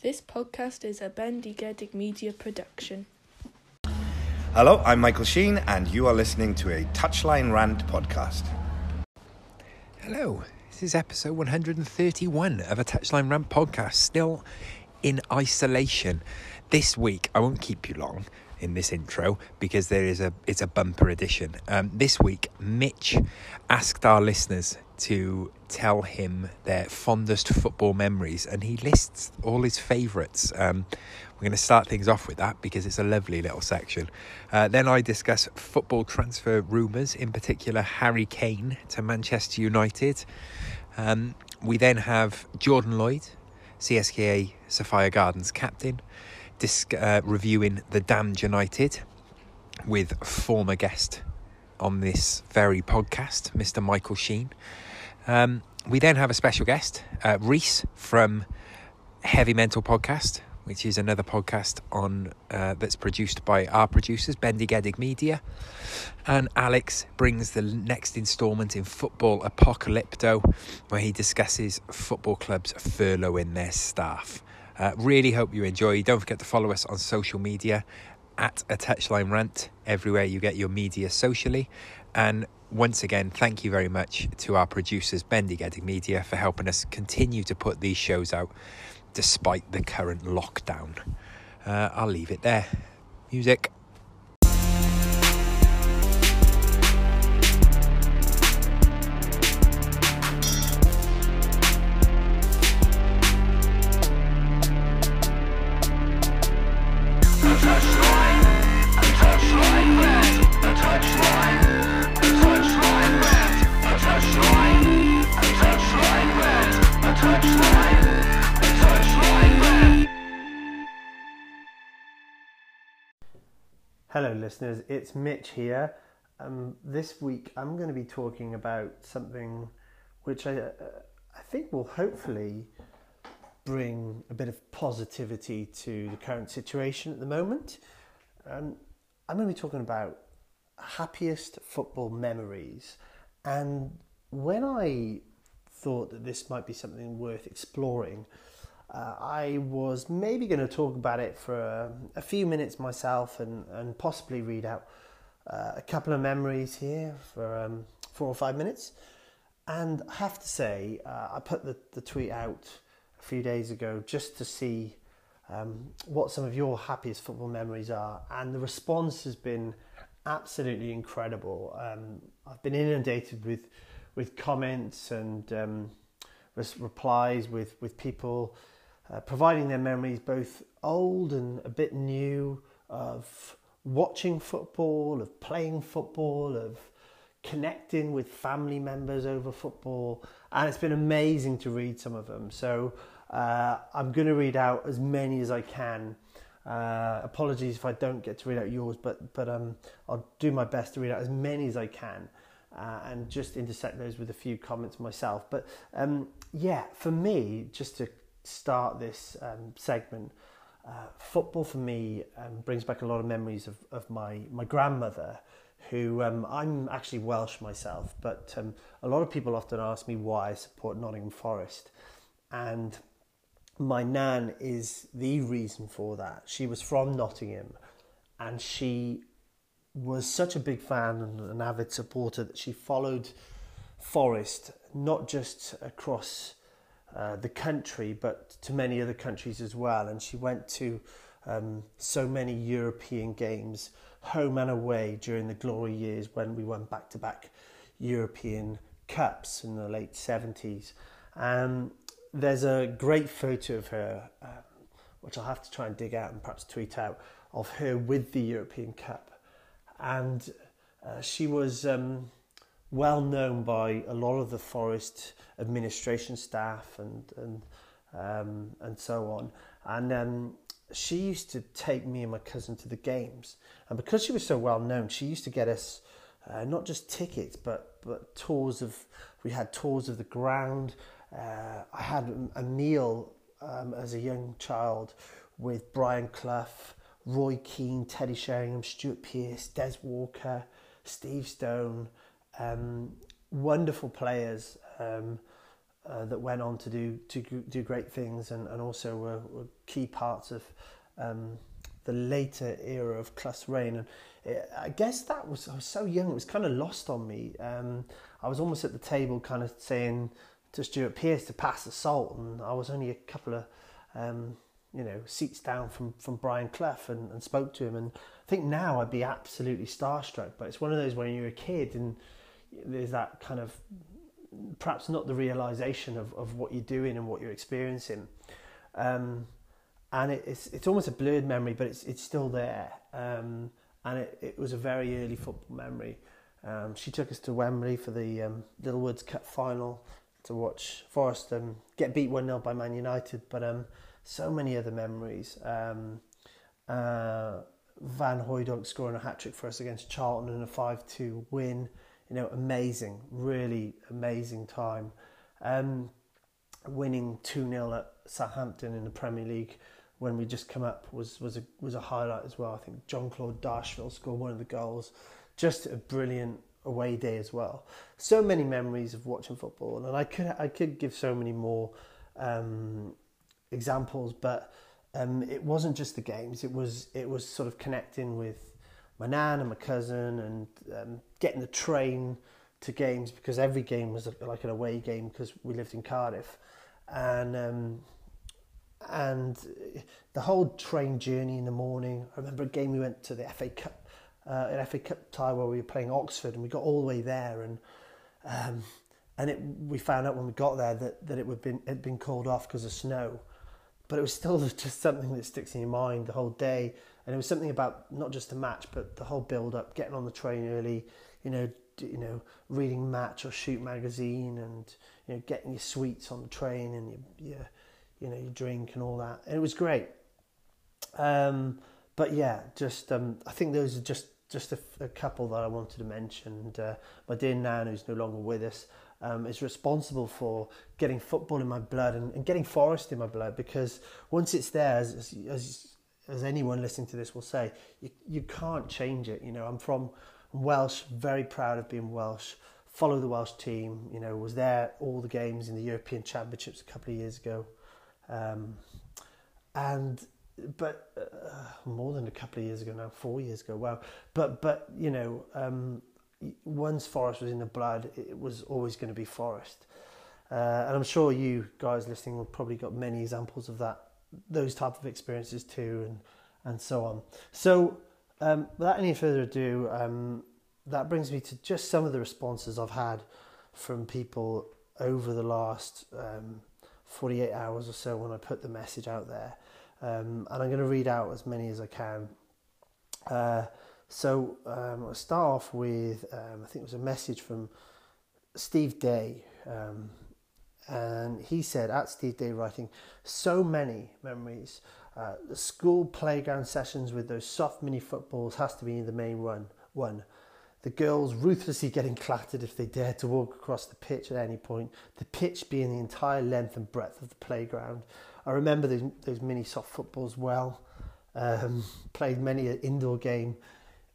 This podcast is a Bendigedig Media production. Hello, I'm Michael Sheen, and you are listening to a Touchline Rant podcast. Hello, this is episode 131 of a Touchline Rant podcast, still in isolation. This week, I won't keep you long in this intro because there is a it's a bumper edition. Um, this week, Mitch asked our listeners to tell him their fondest football memories, and he lists all his favourites. Um, we're going to start things off with that because it's a lovely little section. Uh, then I discuss football transfer rumours, in particular Harry Kane to Manchester United. Um, we then have Jordan Lloyd, CSKA Sophia Gardens captain, disc, uh, reviewing The Damned United with former guest on this very podcast, Mr. Michael Sheen. Um, we then have a special guest, uh, Rhys from Heavy Mental Podcast, which is another podcast on uh, that's produced by our producers, Bendy Bendigedig Media. And Alex brings the next instalment in Football Apocalypto, where he discusses football clubs furloughing their staff. Uh, really hope you enjoy. Don't forget to follow us on social media at a touchline rant everywhere you get your media socially. And once again, thank you very much to our producers, Bendigedig Media, for helping us continue to put these shows out despite the current lockdown. Uh, I'll leave it there. Music. Listeners. It's Mitch here. Um, this week, I'm going to be talking about something which I, uh, I think will hopefully bring a bit of positivity to the current situation at the moment. Um, I'm going to be talking about happiest football memories. And when I thought that this might be something worth exploring, uh, I was maybe going to talk about it for a, a, few minutes myself and, and possibly read out uh, a couple of memories here for um, four or five minutes. And I have to say, uh, I put the, the tweet out a few days ago just to see um, what some of your happiest football memories are. And the response has been absolutely incredible. Um, I've been inundated with, with comments and um, replies with, with people uh, providing their memories, both old and a bit new, of watching football, of playing football, of connecting with family members over football. And it's been amazing to read some of them. So uh, I'm going to read out as many as I can. Uh, apologies if I don't get to read out yours, but but um, I'll do my best to read out as many as I can, uh, and just intersect those with a few comments myself. But um, yeah, for me, just to start this um, segment, uh, football for me um, brings back a lot of memories of, of my, my grandmother, who um, I'm actually Welsh myself, but um, a lot of people often ask me why I support Nottingham Forest. And my nan is the reason for that. She was from Nottingham and she was such a big fan and an avid supporter that she followed Forest not just across uh, the country, but to many other countries as well. And she went to um, so many European games, home and away, during the glory years when we won back to back European Cups in the late 70s. Um, there's a great photo of her, um, which I'll have to try and dig out and perhaps tweet out, of her with the European Cup. And uh, she was um, well known by a lot of the Forest administration staff and and um, and so on. And um, she used to take me and my cousin to the games, and because she was so well known, she used to get us uh, not just tickets, but but tours of. We had tours of the ground. Uh, I had a meal um, as a young child with Brian Clough, Roy Keane, Teddy Sheringham, Stuart Pearce, Des Walker, Steve Stone, um, wonderful players. Um, uh, that went on to do to do great things and, and also were, were key parts of um, the later era of Clough's Reign. And it, I guess that was I was so young; it was kind of lost on me. Um, I was almost at the table, kind of saying to Stuart Pearce to pass the salt, and I was only a couple of um, you know seats down from from Brian Clough and, and spoke to him. And I think now I'd be absolutely starstruck. But it's one of those when you're a kid and there's that kind of perhaps not the realization of, of what you're doing and what you're experiencing. Um, and it, it's it's almost a blurred memory, but it's it's still there. Um, and it, it was a very early football memory. Um, she took us to Wembley for the um, Littlewoods Cup final to watch Forest um, get beat 1 0 by Man United, but um, so many other memories. Um, uh, Van Hooydonk scoring a hat trick for us against Charlton in a 5 2 win. You know, amazing, really amazing time. Um, winning 2 0 at Southampton in the Premier League when we just come up was was a was a highlight as well. I think John Claude Darcheville scored one of the goals. Just a brilliant away day as well. So many memories of watching football, and I could I could give so many more um, examples, but um, it wasn't just the games. It was it was sort of connecting with my nan and my cousin, and um, getting the train to games because every game was like an away game because we lived in Cardiff, and um, and the whole train journey in the morning. I remember a game we went to the FA Cup, uh, an FA Cup tie where we were playing Oxford, and we got all the way there, and um, and it, we found out when we got there that that it would been had been called off because of snow, but it was still just something that sticks in your mind the whole day, and it was something about not just the match but the whole build up, getting on the train early, you know, you know, reading Match or Shoot magazine, and you know, getting your sweets on the train and your, your you know, you drink and all that. And it was great. Um, but yeah, just um, I think those are just just a, a couple that I wanted to mention. And, uh, my dear Nan, who's no longer with us, um, is responsible for getting football in my blood and, and getting Forest in my blood because once it's there, as, as, as anyone listening to this will say, you, you can't change it. You know, I'm from Welsh, very proud of being Welsh. Follow the Welsh team. You know, was there all the games in the European Championships a couple of years ago. Um, and but uh, more than a couple of years ago now, four years ago. Wow. But but you know, um, once Forest was in the blood, it was always going to be Forest. Uh, and I'm sure you guys listening will probably got many examples of that, those type of experiences too, and and so on. So um, without any further ado, um, that brings me to just some of the responses I've had from people over the last um, 48 hours or so when I put the message out there. Um, and I'm going to read out as many as I can. Uh, so um, I'll start off with, um, I think it was a message from Steve Day. And he said, at Steve Day writing, so many memories. Uh, the school playground sessions with those soft mini footballs has to be the main one. One, the girls ruthlessly getting clattered if they dared to walk across the pitch at any point, the pitch being the entire length and breadth of the playground. I remember those, those mini soft footballs well. Um, played many an indoor game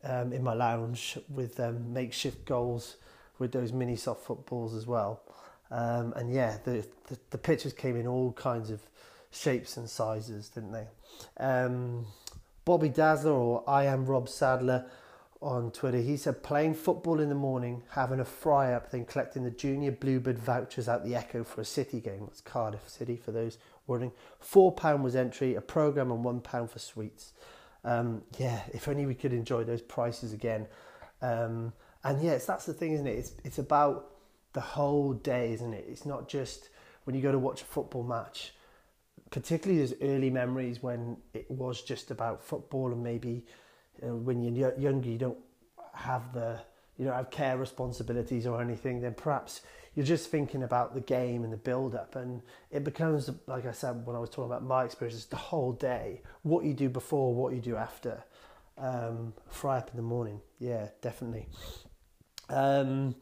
um, in my lounge with um, makeshift goals with those mini soft footballs as well. Um, and yeah, the, the, the pitches came in all kinds of shapes and sizes, didn't they? Um, Bobby Dazzler or I am Rob Sadler on Twitter. He said playing football in the morning, having a fry up, then collecting the junior Bluebird vouchers out the Echo for a City game. That's Cardiff City for those wondering. Four pound was entry, a program, and one pound for sweets. Um, yeah, if only we could enjoy those prices again. Um, and yes, that's the thing, isn't it? It's it's about the whole day, isn't it? It's not just when you go to watch a football match. Particularly those early memories when it was just about football and maybe uh, when you're younger, you don't have the you don't have care responsibilities or anything. Then perhaps you're just thinking about the game and the build up, and it becomes like I said when I was talking about my experiences, the whole day. What you do before, what you do after. Um, fry up in the morning, yeah, definitely. Um,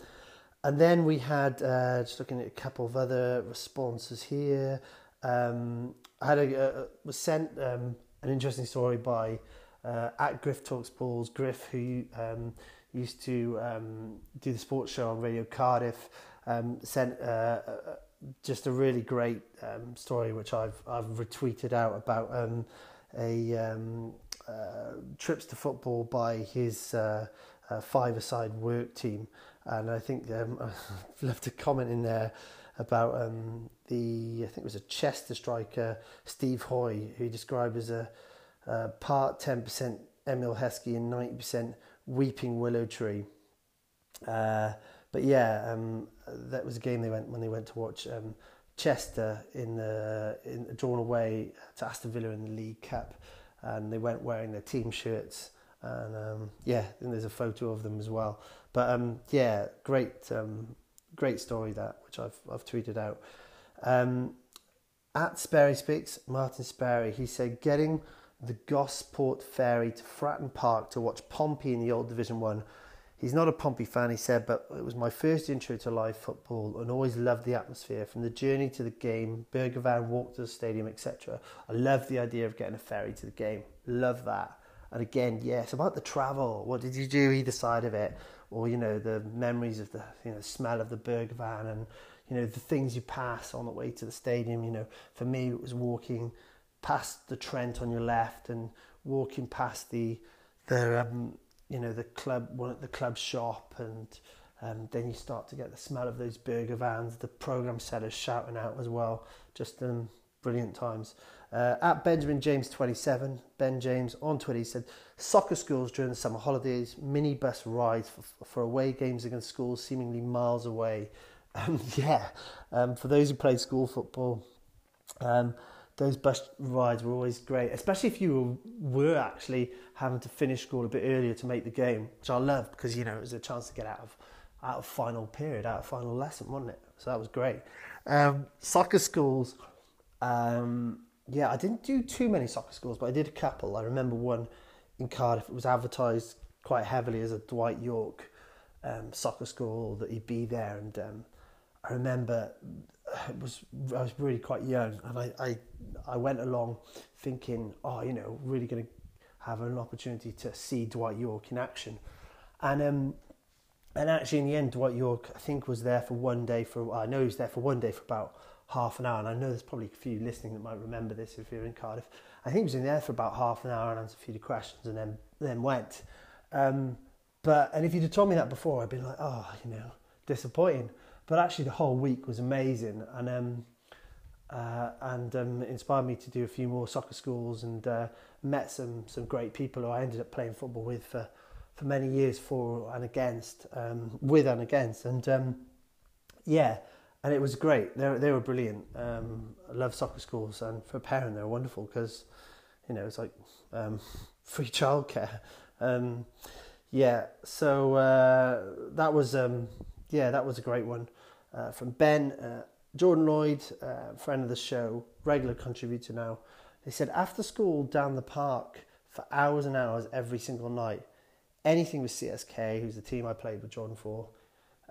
and then we had uh, just looking at a couple of other responses here. Um, I had a, was sent um, an interesting story by uh, at Griff Talks Balls. Griff, who um, used to um, do the sports show on Radio Cardiff, um, sent uh, just a really great um, story which I've I've retweeted out about um, a uh, trips to football by his uh, uh, five-a-side work team, and I think I've left a comment in there about um, the I think it was a Chester striker Steve Hoy who he described as a, a part ten percent Emile Heskey and ninety percent Weeping Willow Tree. Uh, but yeah, um, that was a game they went when they went to watch um, Chester in the in drawn away to Aston Villa in the League Cup, and they went wearing their team shirts. And um, yeah, and there's a photo of them as well. But um, yeah, great, um, great story that which I've I've tweeted out. Um, at Sperry Speaks, Martin Sperry, he said getting the Gosport ferry to Fratton Park to watch Pompey in the old Division One He's not a Pompey fan, he said, but it was my first intro to live football and always loved the atmosphere from the journey to the game, burger van, walk to the stadium, etc. I love the idea of getting a ferry to the game. Love that. And again, yes, about the travel. What did you do either side of it? Or, you know, the memories of the you know, smell of the burger van and, you know, the things you pass on the way to the stadium. You know, for me, it was walking past the Trent on your left and walking past the, the, um, you know the club one at the club shop and um, then you start to get the smell of those burger vans the program sellers shouting out as well just um, brilliant times uh, at benjamin james 27 ben james on twitter he said soccer schools during the summer holidays minibus rides for, for away games against schools seemingly miles away um, yeah um, for those who played school football um, those bus rides were always great, especially if you were actually having to finish school a bit earlier to make the game, which I loved because you know it was a chance to get out of out of final period, out of final lesson, wasn't it? So that was great. Um, soccer schools, um, yeah, I didn't do too many soccer schools, but I did a couple. I remember one in Cardiff. It was advertised quite heavily as a Dwight Yorke um, soccer school that he'd be there, and um, I remember it was I was really quite young, and I I, I went along thinking, oh, you know, really going to have an opportunity to see Dwight Yorke in action, and um, and actually in the end, Dwight Yorke I think was there for one day for I know he was there for one day for about half an hour, and I know there's probably a few listening that might remember this if you're in Cardiff. I think he was in there for about half an hour and answered a few questions, and then then went. Um, but and if you'd have told me that before, I'd be like, oh, you know, disappointing. But actually, the whole week was amazing, and um, uh, and um, inspired me to do a few more soccer schools and uh, met some some great people who I ended up playing football with for for many years, for and against, um, with and against, and um, yeah, and it was great. They they were brilliant. Um, I love soccer schools, and for a parent, they're wonderful because you know it's like um, free childcare. Um, yeah, so uh, that was um, yeah that was a great one uh, from Ben. Uh, Jordan Lloyd, uh, friend of the show, regular contributor now. They said after school down the park for hours and hours every single night. Anything with CSK, who's the team I played with Jordan for.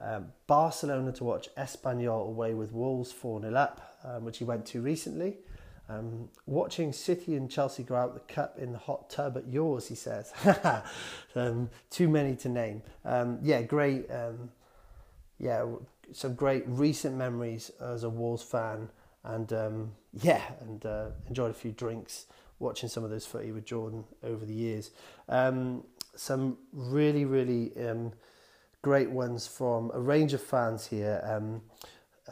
Um, Barcelona to watch Espanyol away with Wolves 4 0 up, um, which he went to recently. Um, watching City and Chelsea go out the cup in the hot tub at yours, he says. um, too many to name. Um, yeah, great. Um, yeah, some great recent memories as a Wolves fan, and yeah, and uh, enjoyed a few drinks watching some of those footy with Jordan over the years. Some really, really great ones from a range of fans here. Um,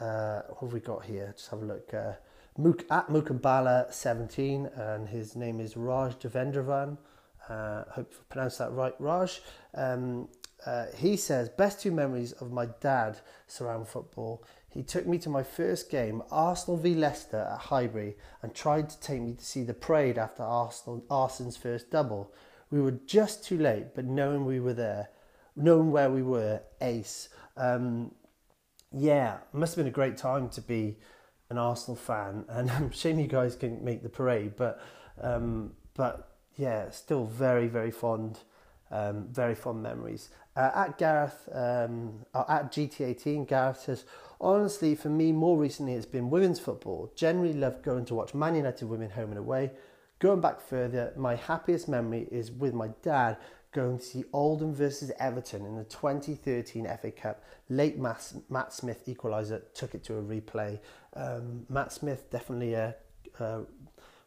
uh, what have we got here? Just have a look. Uh, Mook, at Mukambala17, and his name is Raj Devendravan. Uh, hope I pronounced that right, Raj. Um, uh, he says, best two memories of my dad surround football. He took me to my first game, Arsenal v Leicester at Highbury, and tried to take me to see the parade after Arsenal, Arsenal's first double. We were just too late, but knowing we were there, knowing where we were, ace. Um, yeah, must have been a great time to be an Arsenal fan, and I'm shame you guys can make the parade, but um, but yeah, still very very fond um, very fond memories. Uh, at Gareth, um, at GT18, Gareth says, honestly, for me, more recently, it's been women's football. Generally love going to watch Man United women home and away. Going back further, my happiest memory is with my dad going to see Oldham versus Everton in the 2013 FA Cup. Late Matt, Matt Smith equaliser took it to a replay. Um, Matt Smith definitely a, a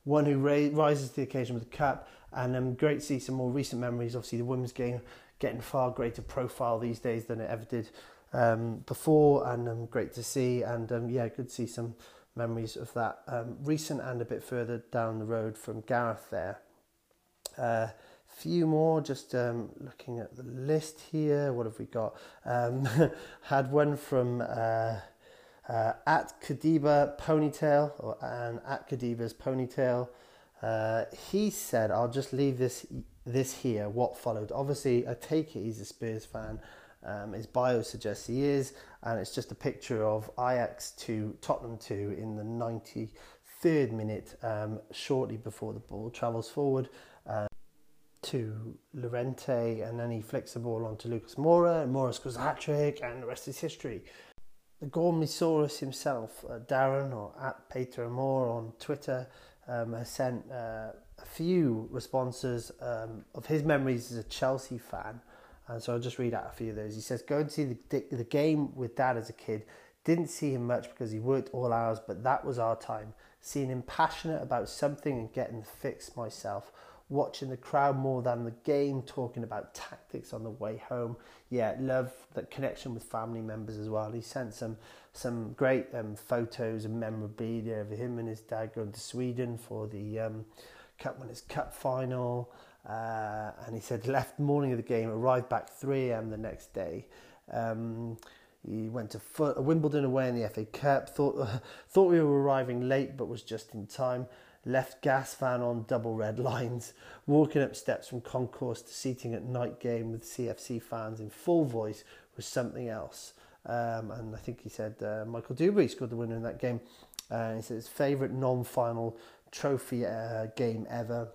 one who ra- rises to the occasion with the cup, and um, great to see some more recent memories. Obviously, the women's game getting far greater profile these days than it ever did um, before, and um, great to see. And um, yeah, good to see some memories of that um, recent and a bit further down the road from Gareth there. Uh, few more, just um, looking at the list here. What have we got? Um, had one from uh, uh, at Kadiba Ponytail, or and at Kadiba's Ponytail. Uh, he said, "I'll just leave this this here. What followed? Obviously, I take it he's a Spurs fan. Um, his bio suggests he is, and it's just a picture of Ajax to Tottenham two in the 93rd minute, um, shortly before the ball travels forward." To Lorente, and then he flicks the ball on to Lucas Moura, and Moura scores a hat trick, and the rest is history. The Gormisaurus himself, uh, Darren, or at Peter Moore on Twitter, um, has sent uh, a few responses um, of his memories as a Chelsea fan. And so I'll just read out a few of those. He says, Go and see the, the game with dad as a kid. Didn't see him much because he worked all hours, but that was our time. Seeing him passionate about something and getting fixed myself watching the crowd more than the game, talking about tactics on the way home. Yeah, love that connection with family members as well. He sent some some great um, photos and memorabilia of him and his dad going to Sweden for the um, Cup Winners' Cup final. Uh, and he said left morning of the game, arrived back 3 a.m. the next day. Um, he went to Wimbledon away in the FA Cup. Thought thought we were arriving late, but was just in time left gas fan on double red lines, walking up steps from concourse to seating at night game with CFC fans in full voice was something else. Um, and I think he said uh, Michael Duberry scored the winner in that game. Uh, he said his favourite non-final trophy uh, game ever.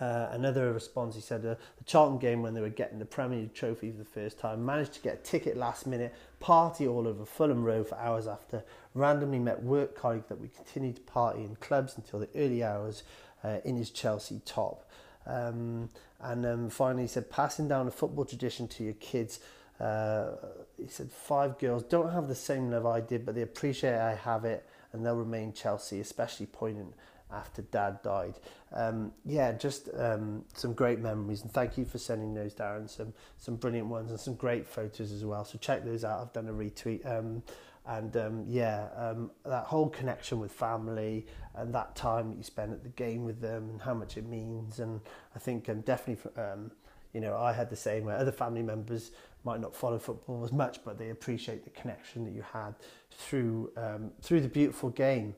Uh, another response, he said, uh, the Charlton game when they were getting the Premier trophy for the first time, managed to get a ticket last minute, party all over Fulham Road for hours after, randomly met work colleague that we continued to party in clubs until the early hours uh, in his Chelsea top. Um, and um, finally, he said, passing down a football tradition to your kids. Uh, he said, five girls don't have the same love I did, but they appreciate I have it and they'll remain Chelsea, especially poignant after dad died. Um, yeah, just um, some great memories, and thank you for sending those, Darren. Some some brilliant ones and some great photos as well. So check those out. I've done a retweet. Um, and um, yeah, um, that whole connection with family and that time that you spend at the game with them and how much it means. And I think um, definitely, um, you know, I had the same where other family members might not follow football as much, but they appreciate the connection that you had through um, through the beautiful game.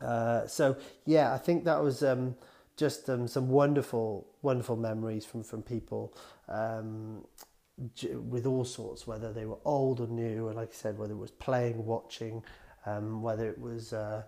Uh, so yeah, I think that was um, just um, some wonderful, wonderful memories from from people um, with all sorts, whether they were old or new, and like I said, whether it was playing, watching, um, whether it was uh,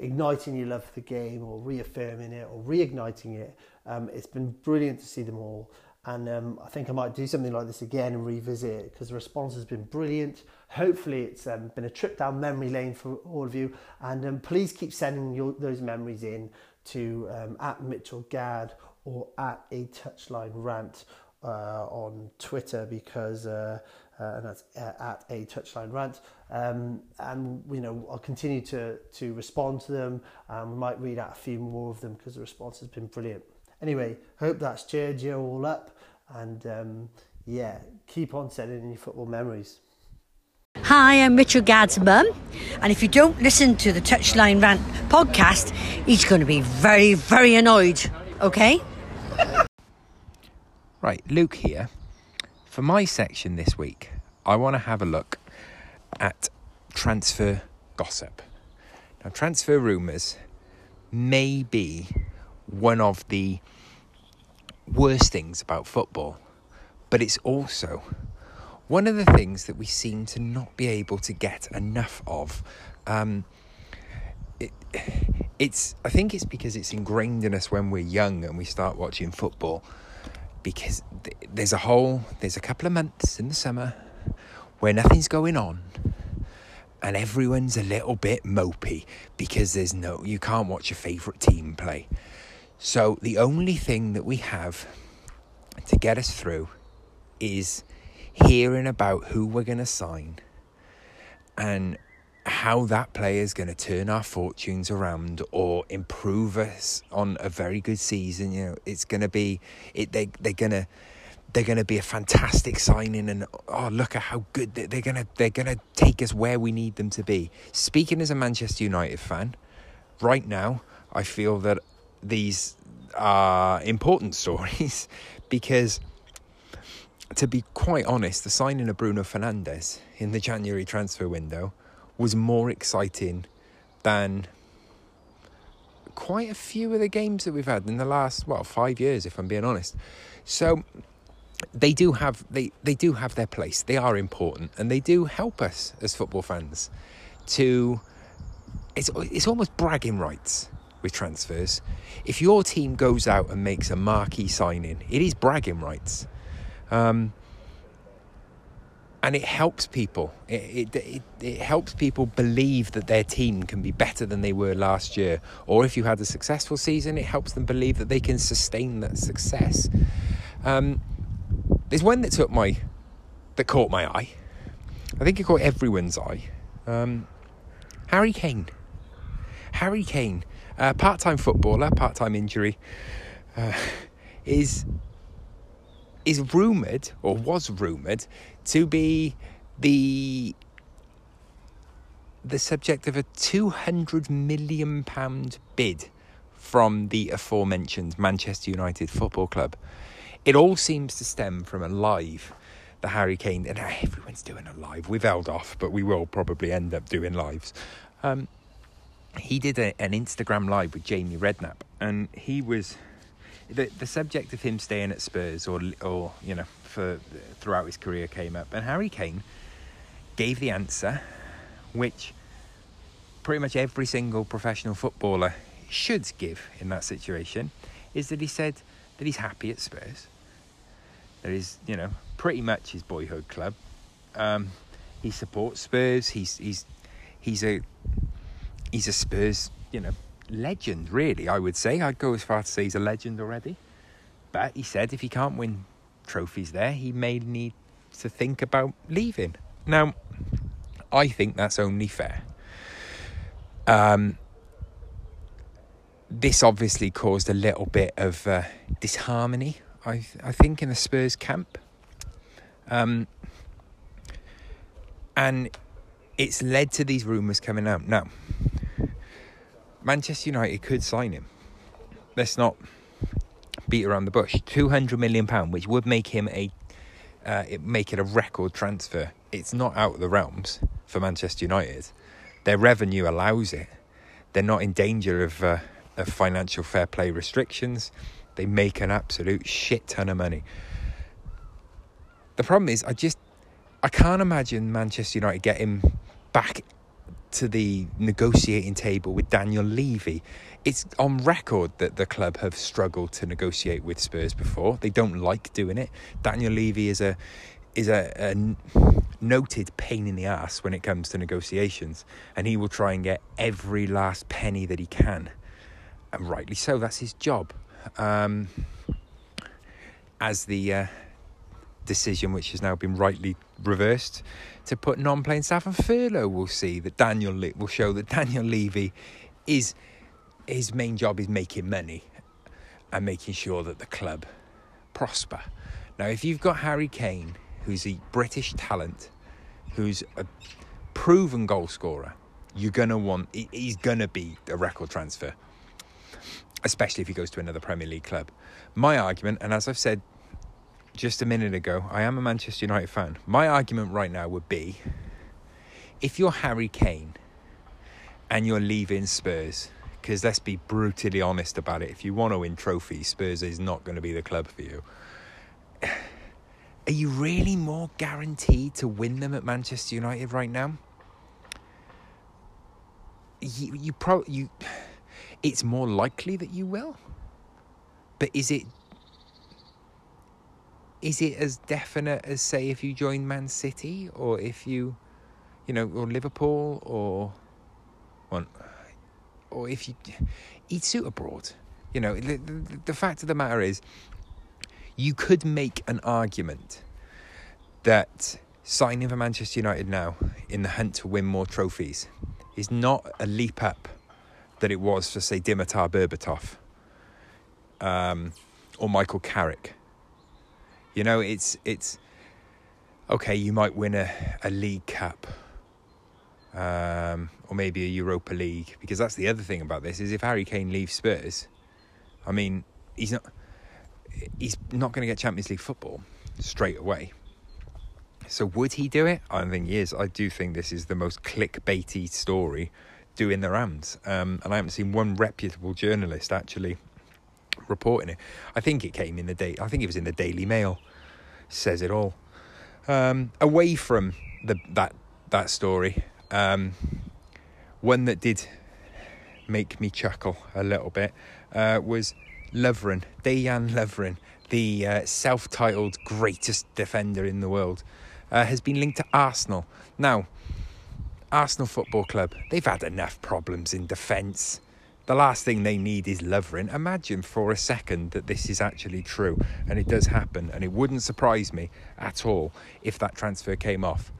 igniting your love for the game, or reaffirming it, or reigniting it. Um, it's been brilliant to see them all. And um, I think I might do something like this again and revisit it because the response has been brilliant. Hopefully, it's um, been a trip down memory lane for all of you. And um, please keep sending your, those memories in to um, at Mitchell Gad or at a touchline rant uh, on Twitter because uh, uh, and that's uh, at a touchline rant. Um, and you know I'll continue to to respond to them. Um, we might read out a few more of them because the response has been brilliant. Anyway, hope that's cheered you all up. And um, yeah, keep on sending in your football memories. Hi, I'm Richard Gad's mum, and if you don't listen to the Touchline Rant podcast, he's going to be very, very annoyed, okay? right, Luke here. For my section this week, I want to have a look at transfer gossip. Now, transfer rumours may be one of the worst things about football, but it's also one of the things that we seem to not be able to get enough of. Um, it, it's I think it's because it's ingrained in us when we're young and we start watching football. Because th- there's a whole there's a couple of months in the summer where nothing's going on and everyone's a little bit mopey because there's no you can't watch your favourite team play. So the only thing that we have to get us through is hearing about who we're going to sign and how that player is going to turn our fortunes around or improve us on a very good season. You know, it's going to be it. They they're going to they're going to be a fantastic signing, and oh look at how good they, they're going to they're going to take us where we need them to be. Speaking as a Manchester United fan, right now I feel that these are important stories because. To be quite honest, the signing of Bruno Fernandes in the January transfer window was more exciting than quite a few of the games that we've had in the last well five years if i'm being honest so they do have they, they do have their place they are important and they do help us as football fans to it's it's almost bragging rights with transfers if your team goes out and makes a marquee signing it is bragging rights um, and it helps people. It, it, it, it, helps people believe that their team can be better than they were last year. Or if you had a successful season, it helps them believe that they can sustain that success. Um, there's one that took my, that caught my eye. I think it caught everyone's eye. Um, Harry Kane. Harry Kane, uh, part-time footballer, part-time injury, uh, is is rumoured or was rumoured to be the the subject of a 200 million pound bid from the aforementioned Manchester United Football Club. It all seems to stem from a live the Harry Kane and everyone's doing a live. We've held off, but we will probably end up doing lives. Um, he did a, an Instagram live with Jamie Redknapp, and he was the the subject of him staying at Spurs or or you know for throughout his career came up, and Harry Kane gave the answer, which pretty much every single professional footballer should give in that situation, is that he said that he's happy at Spurs. That is, you know, pretty much his boyhood club. Um, he supports Spurs. He's he's he's a he's a Spurs, you know, legend. Really, I would say. I'd go as far to say he's a legend already. But he said if he can't win trophies there, he may need to think about leaving. Now, I think that's only fair. Um, this obviously caused a little bit of uh, disharmony, I, I think, in the Spurs camp. Um, and it's led to these rumours coming out. Now, Manchester United could sign him. Let's not beat around the bush. Two hundred million pound, which would make him a uh, it make it a record transfer. It's not out of the realms for Manchester United. Their revenue allows it. They're not in danger of, uh, of financial fair play restrictions. They make an absolute shit ton of money. The problem is, I just I can't imagine Manchester United getting back to the negotiating table with Daniel Levy. It's on record that the club have struggled to negotiate with Spurs before. They don't like doing it. Daniel Levy is a is a, a noted pain in the ass when it comes to negotiations, and he will try and get every last penny that he can, and rightly so. That's his job. Um, as the uh, decision, which has now been rightly reversed, to put non-playing staff on furlough, we'll see that Daniel Le- will show that Daniel Levy is his main job is making money and making sure that the club prosper. Now, if you've got Harry Kane, who's a British talent, who's a proven goal scorer, you're gonna want. He's gonna be a record transfer, especially if he goes to another Premier League club. My argument, and as I've said just a minute ago, I am a Manchester United fan. My argument right now would be if you're Harry Kane and you're leaving Spurs, because let's be brutally honest about it, if you want to win trophies, Spurs is not going to be the club for you. Are you really more guaranteed to win them at Manchester United right now? You, you pro you, it's more likely that you will. But is it is it as definite as say if you join Man City or if you, you know, or Liverpool or, well, or if you eat suit abroad? You know, the, the, the fact of the matter is, You could make an argument that signing for Manchester United now in the hunt to win more trophies is not a leap up that it was for, say, Dimitar Berbatov um, or Michael Carrick. You know, it's it's okay. You might win a, a League Cup um, or maybe a Europa League because that's the other thing about this is if Harry Kane leaves Spurs, I mean, he's not he's not going to get Champions League football straight away. So would he do it? I don't think he is. I do think this is the most clickbaity story doing the rounds, um, and I haven't seen one reputable journalist actually reporting it. I think it came in the day. I think it was in the Daily Mail. Says it all. Um, away from the that that story, um, one that did make me chuckle a little bit uh, was Lovren, Dejan Lovren, the uh, self-titled greatest defender in the world uh, has been linked to Arsenal. Now, Arsenal Football Club, they've had enough problems in defence. The last thing they need is Lovren. Imagine for a second that this is actually true and it does happen, and it wouldn't surprise me at all if that transfer came off.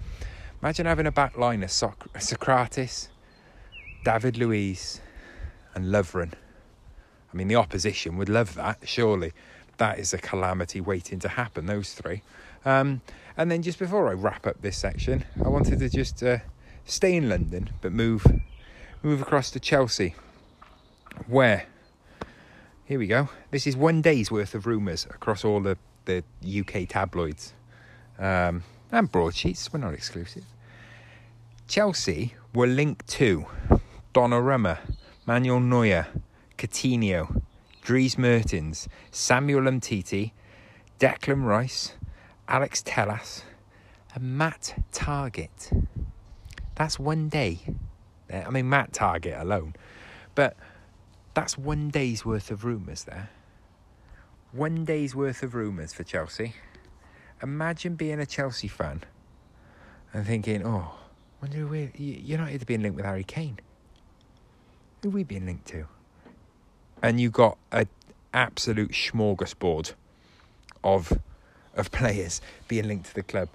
Imagine having a back line of Soc- Sokratis, David Luiz, and Lovren. I mean, the opposition would love that, surely. That is a calamity waiting to happen, those three. Um, and then just before I wrap up this section, I wanted to just uh, stay in London but move move across to Chelsea, where here we go. This is one day's worth of rumours across all the, the UK tabloids um, and broadsheets. We're not exclusive. Chelsea were linked to Donnarumma, Manuel Neuer, Coutinho, Dries Mertens, Samuel Umtiti, Declan Rice, Alex Telles, and Matt Targett. That's one day. I mean, Matt Targett alone. But that's one day's worth of rumours there. One day's worth of rumours for Chelsea. Imagine being a Chelsea fan and thinking, oh, wonder who we United being linked with Harry Kane. Who we being linked to? And you got an absolute smorgasbord of of players being linked to the club.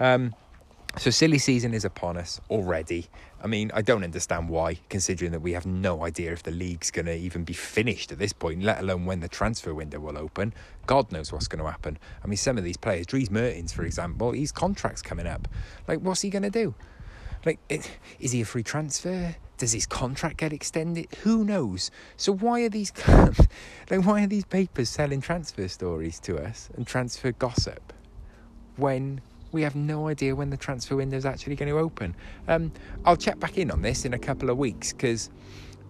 Um, so silly season is upon us already. I mean, I don't understand why, considering that we have no idea if the league's going to even be finished at this point, let alone when the transfer window will open. God knows what's going to happen. I mean, some of these players, Dries Mertens, for example, his contract's coming up. Like, what's he going to do? Like, is he a free transfer? Does his contract get extended? Who knows? So why are these like why are these papers selling transfer stories to us and transfer gossip when we have no idea when the transfer window is actually going to open? Um, I'll check back in on this in a couple of weeks because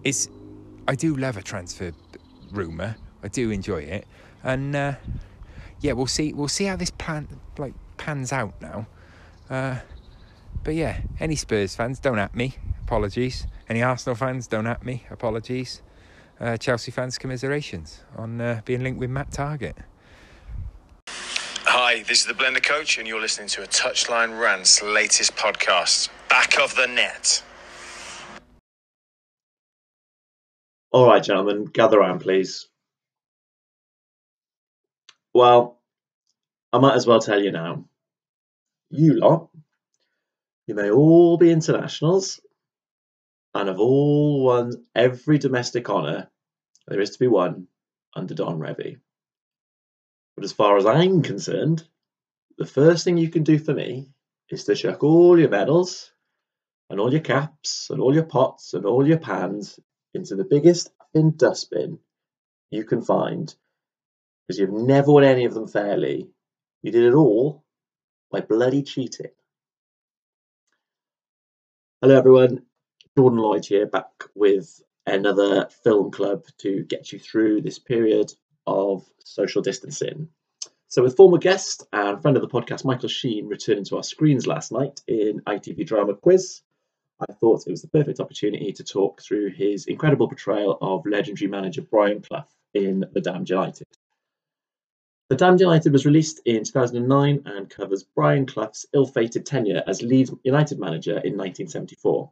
it's I do love a transfer rumor. I do enjoy it, and uh, yeah, we'll see. We'll see how this plan like pans out now. Uh, but yeah, any Spurs fans, don't at me. Apologies. Any Arsenal fans, don't at me. Apologies. Uh, Chelsea fans, commiserations on uh, being linked with Matt Targett. Hi, this is the Blender Coach, and you're listening to a Touchline Rant's latest podcast, Back of the Net. All right, gentlemen, gather around, please. Well, I might as well tell you now. You lot you may all be internationals and have all won every domestic honour there is to be won under Don Revie. But as far as I'm concerned, the first thing you can do for me is to chuck all your medals and all your caps and all your pots and all your pans into the biggest bin dustbin you can find because you've never won any of them fairly. You did it all by bloody cheating. Hello, everyone. Jordan Lloyd here, back with another film club to get you through this period of social distancing. So, with former guest and friend of the podcast, Michael Sheen, returning to our screens last night in ITV Drama Quiz, I thought it was the perfect opportunity to talk through his incredible portrayal of legendary manager Brian Clough in The Damned United. The Damned United was released in 2009 and covers Brian Clough's ill-fated tenure as Leeds United manager in 1974.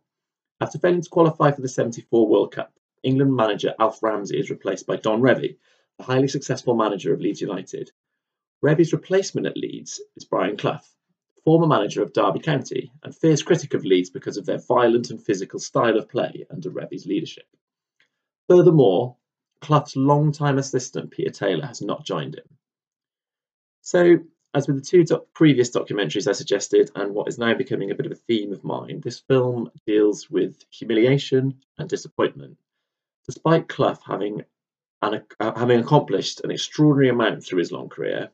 After failing to qualify for the 74 World Cup, England manager Alf Ramsey is replaced by Don Revie, the highly successful manager of Leeds United. Revie's replacement at Leeds is Brian Clough, former manager of Derby County and fierce critic of Leeds because of their violent and physical style of play under Revie's leadership. Furthermore, Clough's long-time assistant Peter Taylor has not joined him. So, as with the two doc- previous documentaries I suggested, and what is now becoming a bit of a theme of mine, this film deals with humiliation and disappointment. Despite Clough having an, uh, having accomplished an extraordinary amount through his long career,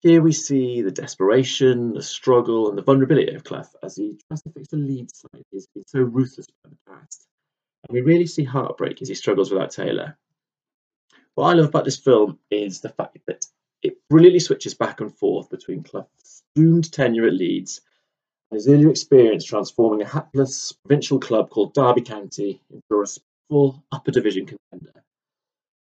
here we see the desperation, the struggle, and the vulnerability of Clough as he tries to fix the Leeds side. He's been so ruthless in the past. And we really see heartbreak as he struggles without Taylor. What I love about this film is the fact that it brilliantly switches back and forth between Clough's doomed tenure at Leeds and his earlier experience transforming a hapless provincial club called Derby County into a respectful upper division contender.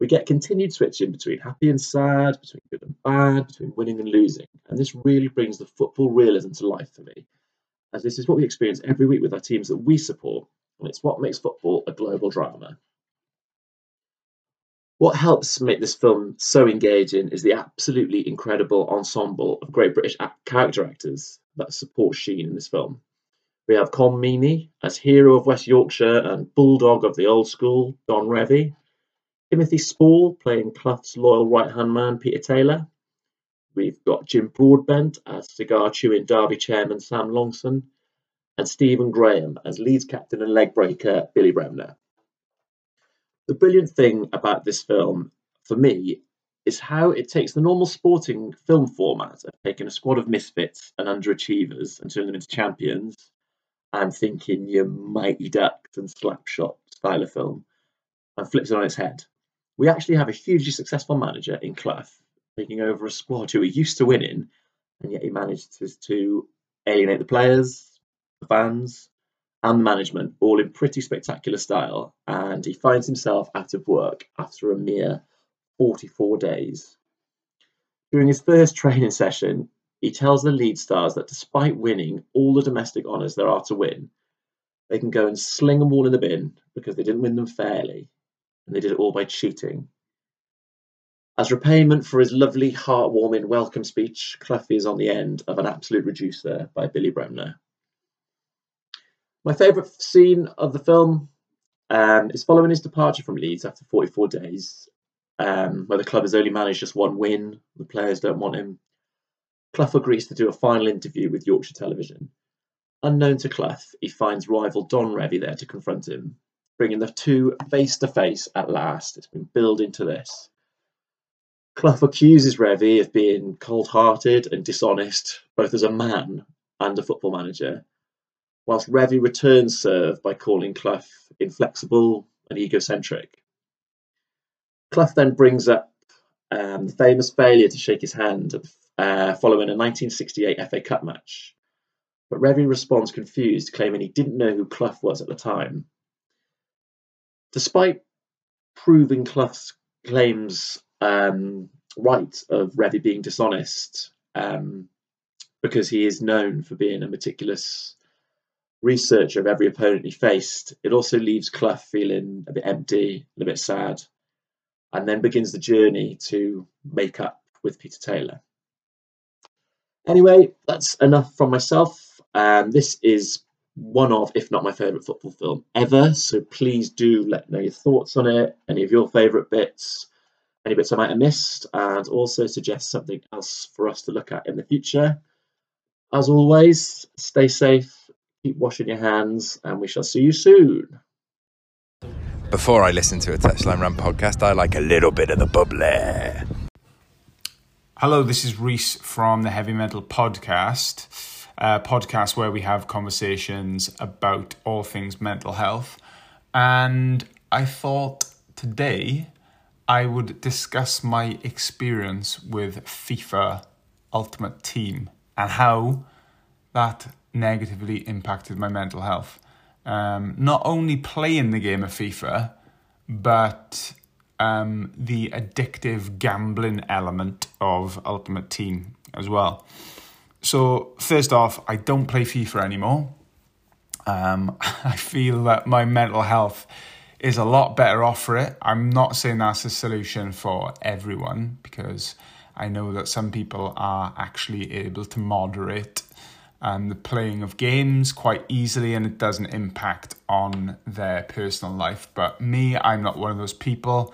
We get continued switching between happy and sad, between good and bad, between winning and losing, and this really brings the football realism to life for me, as this is what we experience every week with our teams that we support, and it's what makes football a global drama. What helps make this film so engaging is the absolutely incredible ensemble of great British character actors that support Sheen in this film. We have Colm Meaney as hero of West Yorkshire and bulldog of the old school, Don Revie. Timothy Spall playing Clough's loyal right hand man, Peter Taylor. We've got Jim Broadbent as cigar chewing Derby chairman, Sam Longson. And Stephen Graham as Leeds captain and leg breaker, Billy Bremner. The brilliant thing about this film, for me, is how it takes the normal sporting film format of taking a squad of misfits and underachievers and turning them into champions and thinking your mighty ducks and slapshot style of film and flips it on its head. We actually have a hugely successful manager in Clough taking over a squad who are used to winning, and yet he manages to alienate the players, the fans, and the management, all in pretty spectacular style. And he finds himself out of work after a mere 44 days. During his first training session, he tells the Leeds stars that despite winning all the domestic honours there are to win, they can go and sling them all in the bin because they didn't win them fairly and they did it all by cheating. As repayment for his lovely, heartwarming welcome speech, Cloughie is on the end of an absolute reducer by Billy Bremner. My favourite scene of the film um, is following his departure from Leeds after 44 days, um, where the club has only managed just one win. The players don't want him. Clough agrees to do a final interview with Yorkshire Television. Unknown to Clough, he finds rival Don Revie there to confront him, bringing the two face to face at last. It's been building to this. Clough accuses Revie of being cold hearted and dishonest, both as a man and a football manager, whilst Revie returns serve by calling Clough inflexible and egocentric. Clough then brings up um, the famous failure to shake his hand uh, following a 1968 FA Cup match. But Revie responds confused, claiming he didn't know who Clough was at the time. Despite proving Clough's claims um, right of Revie being dishonest, um, because he is known for being a meticulous researcher of every opponent he faced, it also leaves Clough feeling a bit empty a bit sad, and then begins the journey to make up with Peter Taylor. Anyway, that's enough from myself. Um, this is one of, if not my favourite football film ever. So please do let me know your thoughts on it, any of your favourite bits, any bits I might have missed, and also suggest something else for us to look at in the future. As always, stay safe, keep washing your hands, and we shall see you soon. Before I listen to a Touchline Rant podcast, I like a little bit of the bubbly. Hello, this is Rhys from the Heavy Mental Podcast, a podcast where we have conversations about all things mental health. And I thought today I would discuss my experience with FIFA Ultimate Team and how that negatively impacted my mental health. Um, not only playing the game of FIFA, but um, the addictive gambling element of Ultimate Team as well. So, first off, I don't play FIFA anymore. Um, I feel that my mental health is a lot better off for it. I'm not saying that's a solution for everyone because I know that some people are actually able to moderate um, the playing of games quite easily and it doesn't impact on their personal life. But me, I'm not one of those people.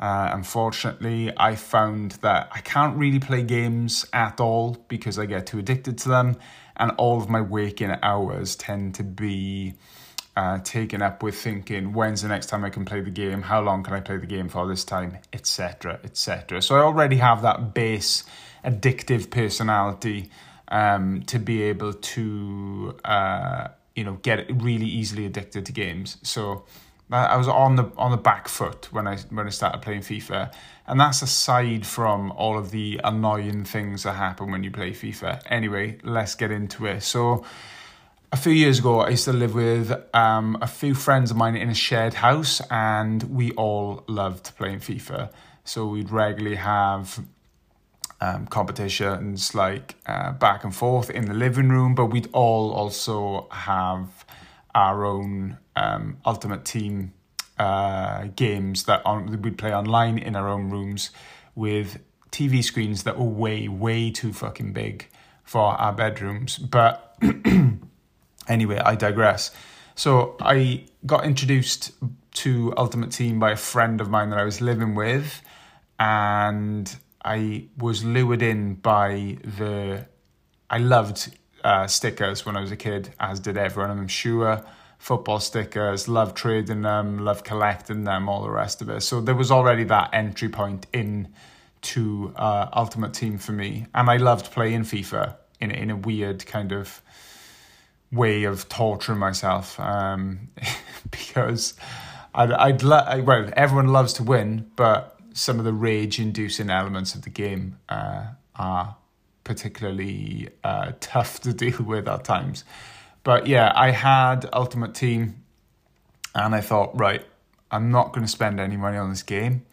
Uh, unfortunately, I found that I can't really play games at all because I get too addicted to them, and all of my waking hours tend to be uh, taken up with thinking when's the next time I can play the game, how long can I play the game for this time, etc., etc. So I already have that base addictive personality um, to be able to uh, you know get really easily addicted to games. So I was on the on the back foot when I when I started playing FIFA, and that's aside from all of the annoying things that happen when you play FIFA. Anyway, let's get into it. So, a few years ago, I used to live with um, a few friends of mine in a shared house, and we all loved playing FIFA. So we'd regularly have um, competitions like uh, back and forth in the living room, but we'd all also have our own um, Ultimate Team uh, games that on, we'd play online in our own rooms with TV screens that were way, way too fucking big for our bedrooms. But anyway, I digress. So I got introduced to Ultimate Team by a friend of mine that I was living with, and I was lured in by the. I loved uh, stickers when I was a kid, as did everyone. I'm sure football stickers, love trading them, love collecting them, all the rest of it. So there was already that entry point in to uh, Ultimate Team for me, and I loved playing FIFA in in a weird kind of way of torturing myself um, because I'd, I'd lo- well everyone loves to win, but some of the rage-inducing elements of the game uh, are particularly uh, tough to deal with at times. But yeah, I had Ultimate Team, and I thought, right, I'm not going to spend any money on this game,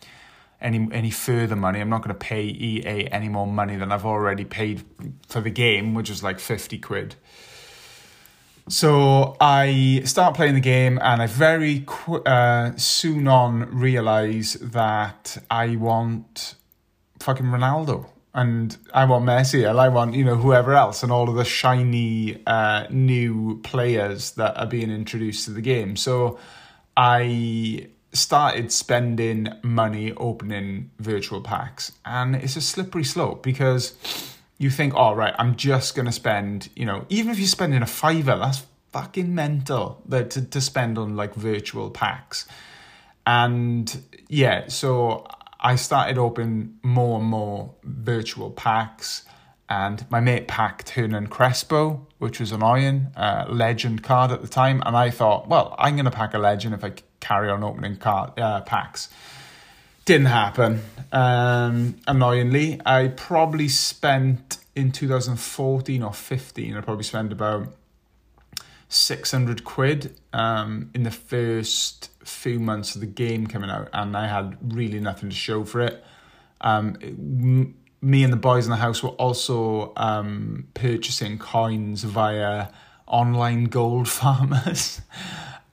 any any further money. I'm not going to pay EA any more money than I've already paid for the game, which is like fifty quid. So I start playing the game, and I very qu- uh, soon on realize that I want fucking Ronaldo, and I want Messi, and I want you know whoever else, and all of the shiny uh, new players that are being introduced to the game. So I started spending money opening virtual packs, and it's a slippery slope because you think, oh, right, I'm just to spend, you know, even if you're spending a fiver, that's fucking mental that to, to spend on like virtual packs. And yeah, so I started opening more and more virtual packs. And my mate packed Hernan Crespo, which was an Iron uh, legend card at the time. And I thought, well, I'm going to pack a legend if I carry on opening card uh, packs. Didn't happen. Um, annoyingly, I probably spent in 2014 or 15, I probably spent about 600 quid um, in the first few months of the game coming out, and I had really nothing to show for it. Um, m- me and the boys in the house were also um, purchasing coins via online gold farmers,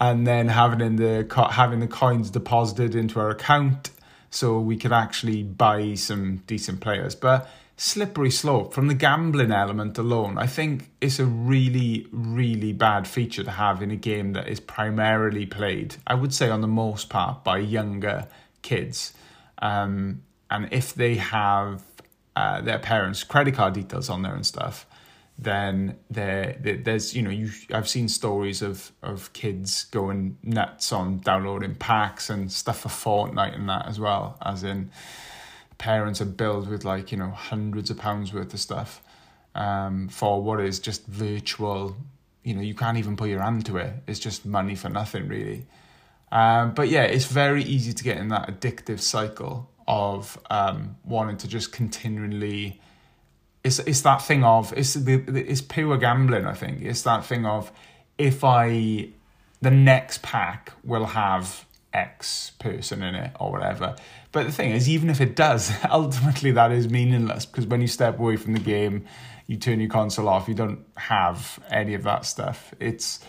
and then having in the having the coins deposited into our account so we could actually buy some decent players. But slippery slope from the gambling element alone. I think it's a really, really bad feature to have in a game that is primarily played, I would say, on the most part, by younger kids. Um, and if they have uh, their parents' credit card details on there and stuff, then there there's you know you I've seen stories of of kids going nuts on downloading packs and stuff for Fortnite and that as well as in parents are billed with like you know hundreds of pounds worth of stuff um, for what is just virtual you know you can't even put your hand to it it's just money for nothing really um, but yeah it's very easy to get in that addictive cycle of um, wanting to just continually it's it's that thing of it's the it's pure gambling. I think it's that thing of if I the next pack will have X person in it or whatever. But the thing is, even if it does, ultimately that is meaningless because when you step away from the game, you turn your console off. You don't have any of that stuff. It's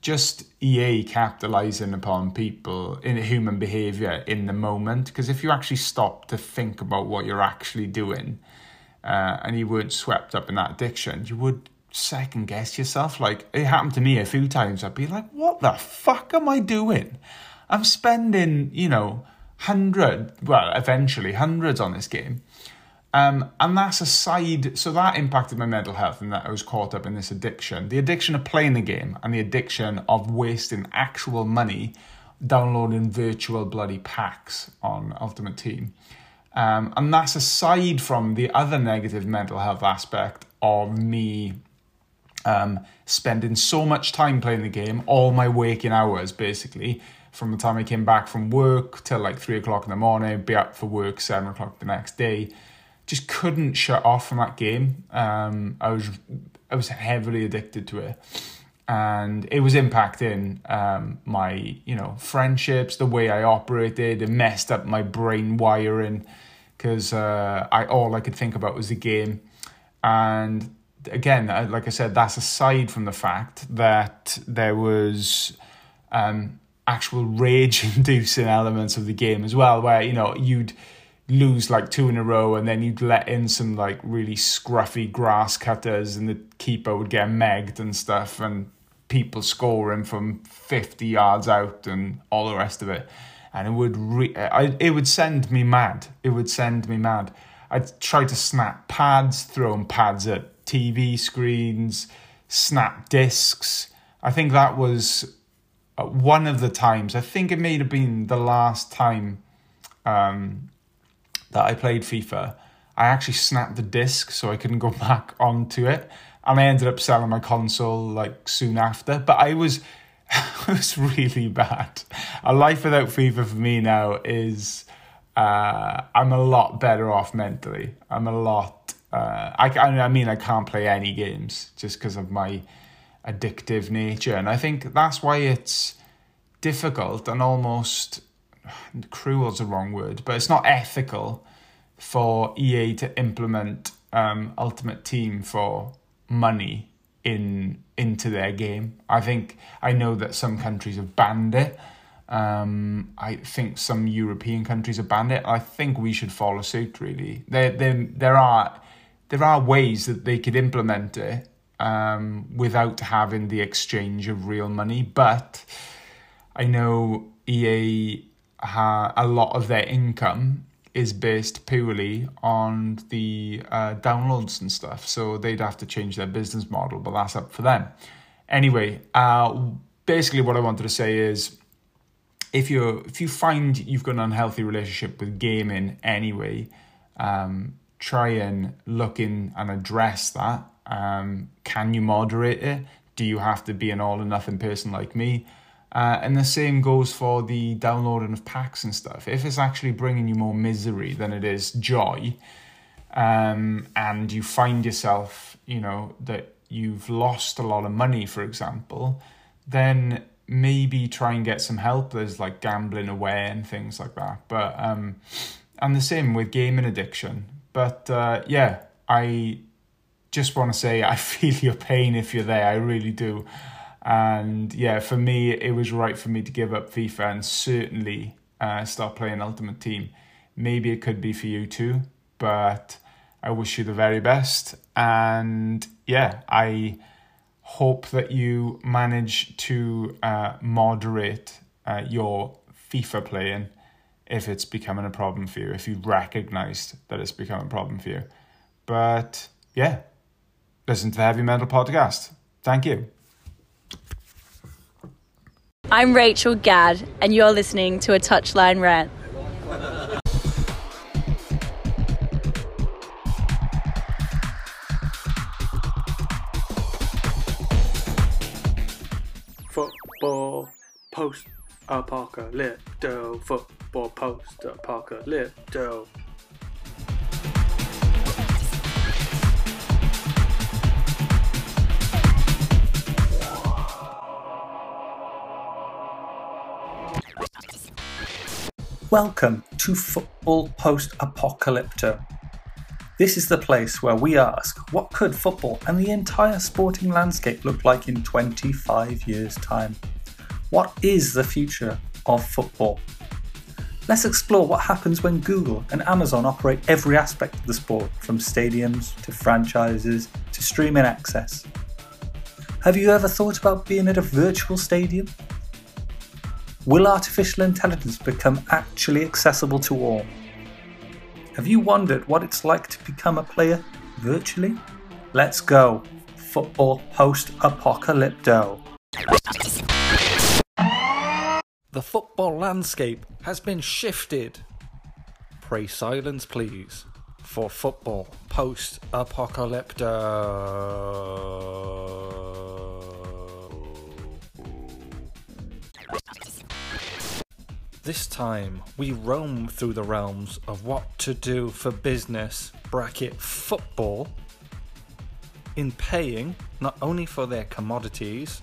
just EA capitalizing upon people in human behavior in the moment. Because if you actually stop to think about what you're actually doing, uh, and you weren't swept up in that addiction, you would second guess yourself. Like it happened to me a few times. I'd be like, "What the fuck am I doing? I'm spending, you know, hundred, well, eventually hundreds on this game." Um, and that's a side, so that impacted my mental health and that I was caught up in this addiction. The addiction of playing the game and the addiction of wasting actual money downloading virtual bloody packs on Ultimate Team. Um, and that's aside from the other negative mental health aspect of me um, spending so much time playing the game, all my waking hours basically, from the time I came back from work till like three o'clock in the morning, be up for work seven o'clock the next day just couldn't shut off from that game. Um, I was I was heavily addicted to it, and it was impacting um, my you know friendships, the way I operated. It messed up my brain wiring because uh, I all I could think about was the game, and again, like I said, that's aside from the fact that there was. Um, actual rage-inducing elements of the game as well, where you know you'd lose like two in a row and then you'd let in some like really scruffy grass cutters and the keeper would get megged and stuff and people scoring from 50 yards out and all the rest of it. And it would re- I, it would send me mad. It would send me mad. I'd try to snap pads throwing pads at tv screens snap discs. I think that was one of the times i think it may have been the last time um, that I played FIFA, I actually snapped the disc so I couldn't go back onto it. And I ended up selling my console like soon after. But I was it was really bad. A life without FIFA for me now is uh, I'm a lot better off mentally. I'm a lot. Uh, I I mean I can't play any games just because of my addictive nature, and I think that's why it's difficult and almost cruel is the wrong word, but it's not ethical for EA to implement um, Ultimate Team for money in into their game. I think I know that some countries have banned it. Um, I think some European countries have banned it. I think we should follow suit. Really, there there there are there are ways that they could implement it um, without having the exchange of real money. But I know EA ha, a lot of their income is based purely on the uh, downloads and stuff. So they'd have to change their business model, but that's up for them. Anyway, uh, basically, what I wanted to say is if you if you find you've got an unhealthy relationship with gaming anyway, um, try and look in and address that. Um, can you moderate it? Do you have to be an all or nothing person like me? Uh, and the same goes for the downloading of packs and stuff. If it's actually bringing you more misery than it is joy, um, and you find yourself, you know, that you've lost a lot of money, for example, then maybe try and get some help. There's like gambling away and things like that. But um, and the same with gaming addiction. But uh, yeah, I just want to say I feel your pain if you're there. I really do. And yeah, for me, it was right for me to give up FIFA and certainly uh, start playing Ultimate Team. Maybe it could be for you too, but I wish you the very best. And yeah, I hope that you manage to uh, moderate uh, your FIFA playing if it's becoming a problem for you, if you've recognized that it's becoming a problem for you. But yeah, listen to the Heavy Mental Podcast. Thank you. I'm Rachel Gadd, and you're listening to a Touchline Rant. Football post apocalypto. Football post apocalypto. Welcome to Football Post Apocalypto. This is the place where we ask what could football and the entire sporting landscape look like in 25 years' time? What is the future of football? Let's explore what happens when Google and Amazon operate every aspect of the sport, from stadiums to franchises to streaming access. Have you ever thought about being at a virtual stadium? Will artificial intelligence become actually accessible to all? Have you wondered what it's like to become a player virtually? Let's go. Football post apocalypto. The football landscape has been shifted. Pray silence, please, for football post apocalypto. This time, we roam through the realms of what to do for business, bracket football, in paying not only for their commodities,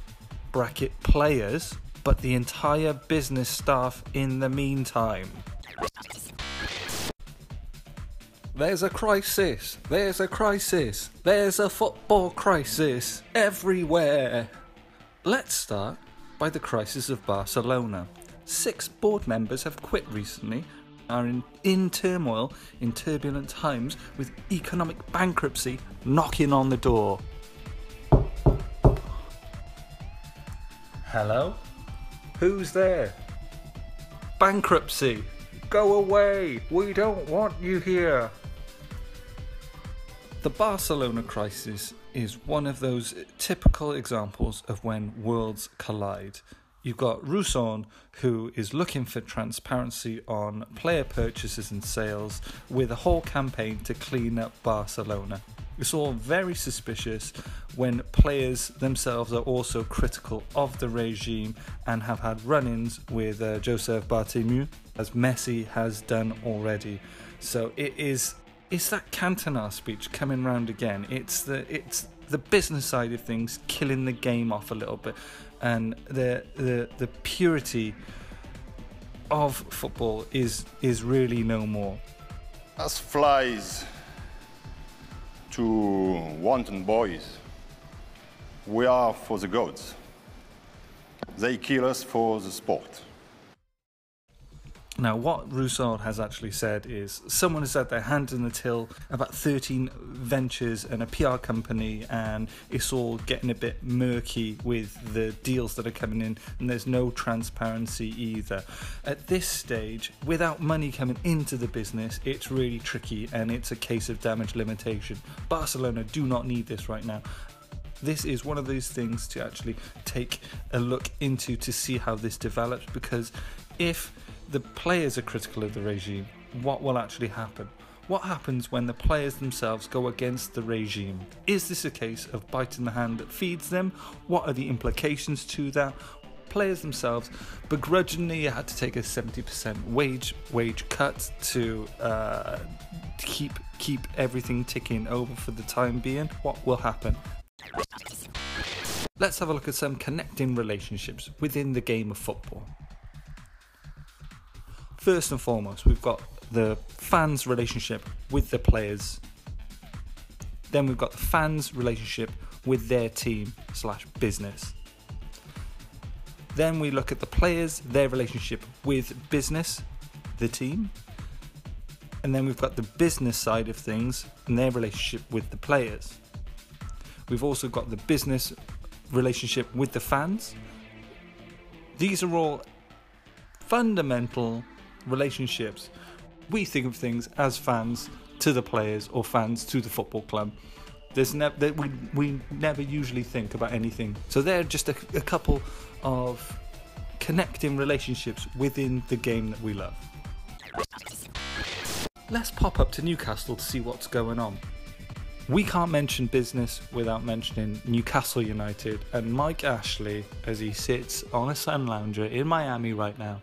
bracket players, but the entire business staff in the meantime. There's a crisis, there's a crisis, there's a football crisis everywhere. Let's start by the crisis of Barcelona. Six board members have quit recently, are in, in turmoil in turbulent times with economic bankruptcy knocking on the door. Hello? Who's there? Bankruptcy! Go away! We don't want you here! The Barcelona crisis is one of those typical examples of when worlds collide. You've got Rousaud, who is looking for transparency on player purchases and sales with a whole campaign to clean up Barcelona. It's all very suspicious when players themselves are also critical of the regime and have had run ins with uh, Joseph Bartomeu, as Messi has done already. So it is. It's that Cantona speech coming round again. It's the it's the business side of things killing the game off a little bit, and the the the purity of football is is really no more. As flies to wanton boys, we are for the gods. They kill us for the sport. Now, what Rousaud has actually said is someone has had their hand in the till about 13 ventures and a PR company, and it's all getting a bit murky with the deals that are coming in, and there's no transparency either. At this stage, without money coming into the business, it's really tricky and it's a case of damage limitation. Barcelona do not need this right now this is one of those things to actually take a look into to see how this develops because if the players are critical of the regime, what will actually happen? What happens when the players themselves go against the regime? Is this a case of biting the hand that feeds them? What are the implications to that? Players themselves begrudgingly had to take a 70% wage wage cut to uh, keep keep everything ticking over for the time being. What will happen? Let's have a look at some connecting relationships within the game of football. First and foremost, we've got the fans' relationship with the players. Then we've got the fans' relationship with their team slash business. Then we look at the players, their relationship with business, the team. And then we've got the business side of things and their relationship with the players. We've also got the business relationship with the fans. These are all fundamental relationships. We think of things as fans to the players or fans to the football club. There's never we we never usually think about anything. So they're just a, a couple of connecting relationships within the game that we love. Let's pop up to Newcastle to see what's going on. We can't mention business without mentioning Newcastle United and Mike Ashley as he sits on a sun lounger in Miami right now.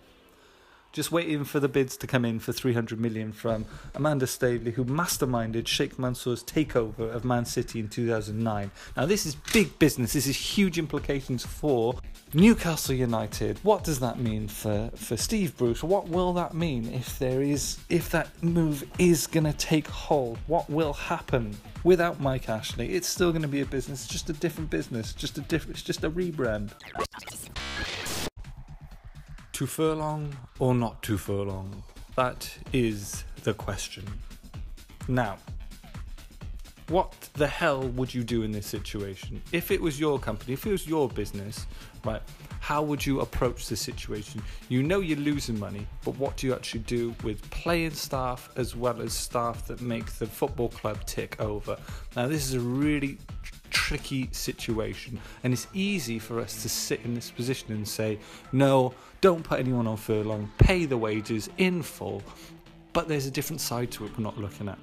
Just waiting for the bids to come in for 300 million from Amanda Staveley, who masterminded Sheikh Mansour's takeover of Man City in 2009. Now, this is big business. This is huge implications for Newcastle United. What does that mean for, for Steve Bruce? What will that mean if there is if that move is going to take hold? What will happen without Mike Ashley? It's still going to be a business, it's just a different business, just a different, it's just a rebrand. Too furlough or not too furlough? That is the question. Now, what the hell would you do in this situation? If it was your company, if it was your business, right, how would you approach the situation? You know you're losing money, but what do you actually do with playing staff as well as staff that make the football club tick over? Now, this is a really tricky situation, and it's easy for us to sit in this position and say, no, don't put anyone on furlough, pay the wages in full. But there's a different side to it we're not looking at.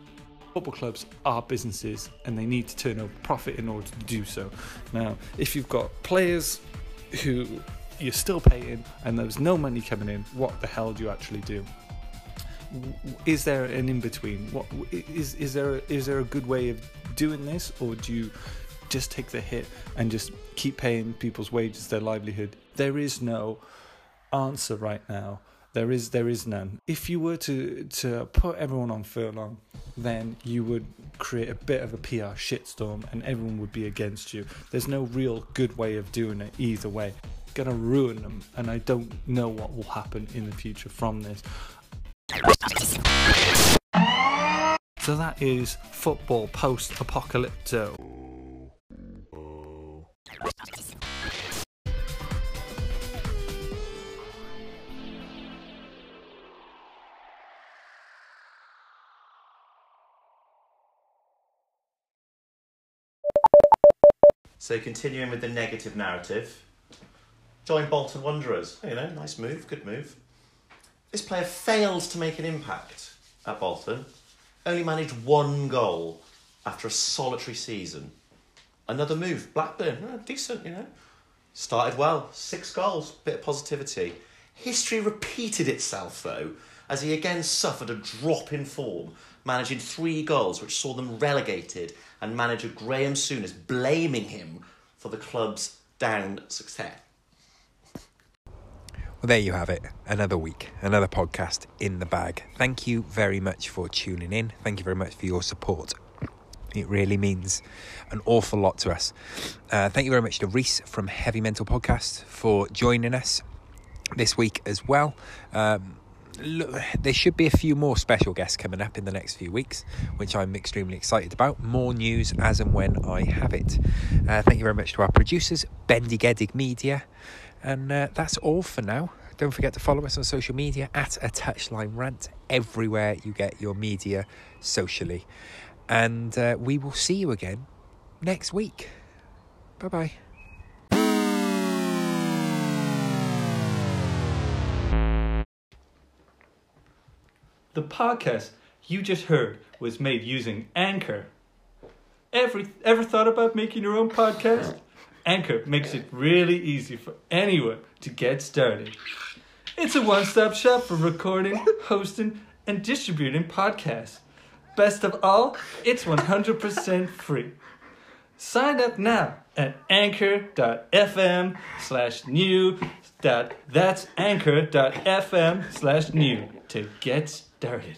Football clubs are businesses and they need to turn over profit in order to do so. Now, if you've got players who you're still paying and there's no money coming in, what the hell do you actually do? Is there an in between? What is is there a, is there a good way of doing this, or do you just take the hit and just keep paying people's wages, their livelihood? There is no answer right now. There is there is none. If you were to to put everyone on furlough, then you would create a bit of a PR shitstorm and everyone would be against you. There's no real good way of doing it either way. Gonna ruin them, and I don't know what will happen in the future from this. So that is football post apocalypto. So continuing with the negative narrative, join Bolton Wanderers. You know, nice move, good move. This player failed to make an impact at Bolton. Only managed one goal after a solitary season. Another move, Blackburn, oh, decent, you know. Started well, six goals, bit of positivity. History repeated itself though, as he again suffered a drop in form, managing three goals, which saw them relegated, and manager Graham Souness blaming him for the club's down success. Well, there you have it. Another week, another podcast in the bag. Thank you very much for tuning in. Thank you very much for your support. It really means an awful lot to us. Uh, thank you very much to Rhys from Heavy Mental Podcast for joining us this week as well. Um, look, there should be a few more special guests coming up in the next few weeks, which I'm extremely excited about. More news as and when I have it. Uh, thank you very much to our producers, Bendigedig Media. And uh, that's all for now. Don't forget to follow us on social media at a touchline rant everywhere you get your media socially. And uh, we will see you again next week. Bye bye. The podcast you just heard was made using Anchor. Ever, ever thought about making your own podcast? Anchor makes it really easy for anyone to get started. It's a one stop shop for recording, hosting, and distributing podcasts. Best of all, it's 100% free. Sign up now at anchor.fm slash new dot that's anchor.fm slash new to get started.